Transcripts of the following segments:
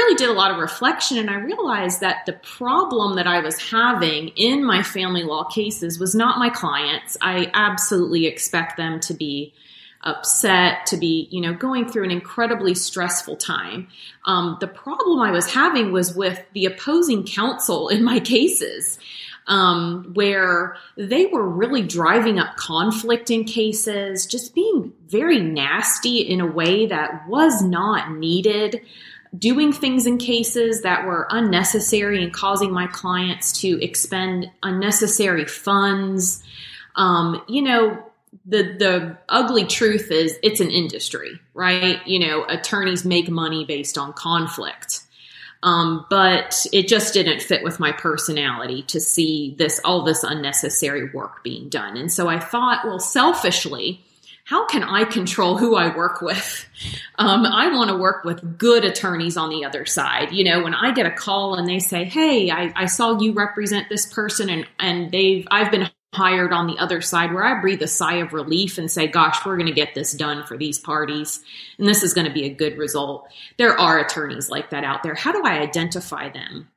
really did a lot of reflection and I realized that the problem that I was having in my family law cases was not my clients. I absolutely expect them to be upset, to be, you know, going through an incredibly stressful time. Um, the problem I was having was with the opposing counsel in my cases. Um, where they were really driving up conflict in cases, just being very nasty in a way that was not needed doing things in cases that were unnecessary and causing my clients to expend unnecessary funds. Um, you know, the the ugly truth is it's an industry, right? You know, attorneys make money based on conflict. Um, but it just didn't fit with my personality to see this all this unnecessary work being done. And so I thought, well, selfishly, how can I control who I work with? Um, I want to work with good attorneys on the other side. You know, when I get a call and they say, "Hey, I, I saw you represent this person, and and they've I've been hired on the other side," where I breathe a sigh of relief and say, "Gosh, we're going to get this done for these parties, and this is going to be a good result." There are attorneys like that out there. How do I identify them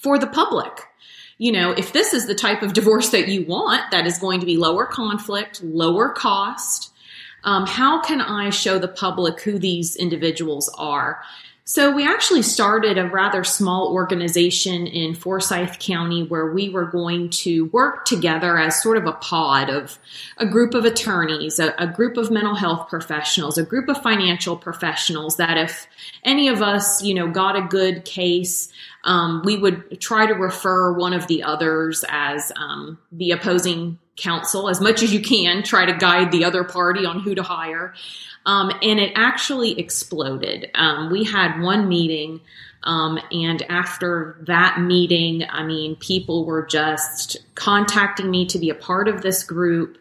for the public? you know, if this is the type of divorce that you want, that is going to be lower conflict, lower cost, um, how can I show the public who these individuals are? So we actually started a rather small organization in Forsyth County where we were going to work together as sort of a pod of a group of attorneys, a, a, group of mental health professionals, a group of financial professionals that if any of us, you know, got a good case, um, we would try to refer one of the others as um, the opposing counsel as much as you can, try to guide the other party on who to hire. Um, and it actually exploded. Um, we had one meeting, um, and after that meeting, I mean, people were just contacting me to be a part of this group.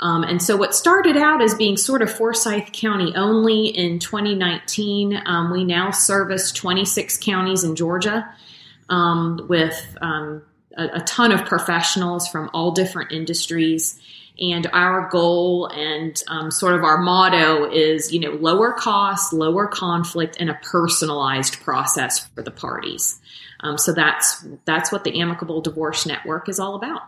Um, and so, what started out as being sort of Forsyth County only in 2019, um, we now service 26 counties in Georgia um, with a, a ton of professionals from all different industries. And our goal and um, sort of our motto is, you know, lower cost, lower conflict, and a personalized process for the parties. Um, so that's that's what the Amicable Divorce Network is all about.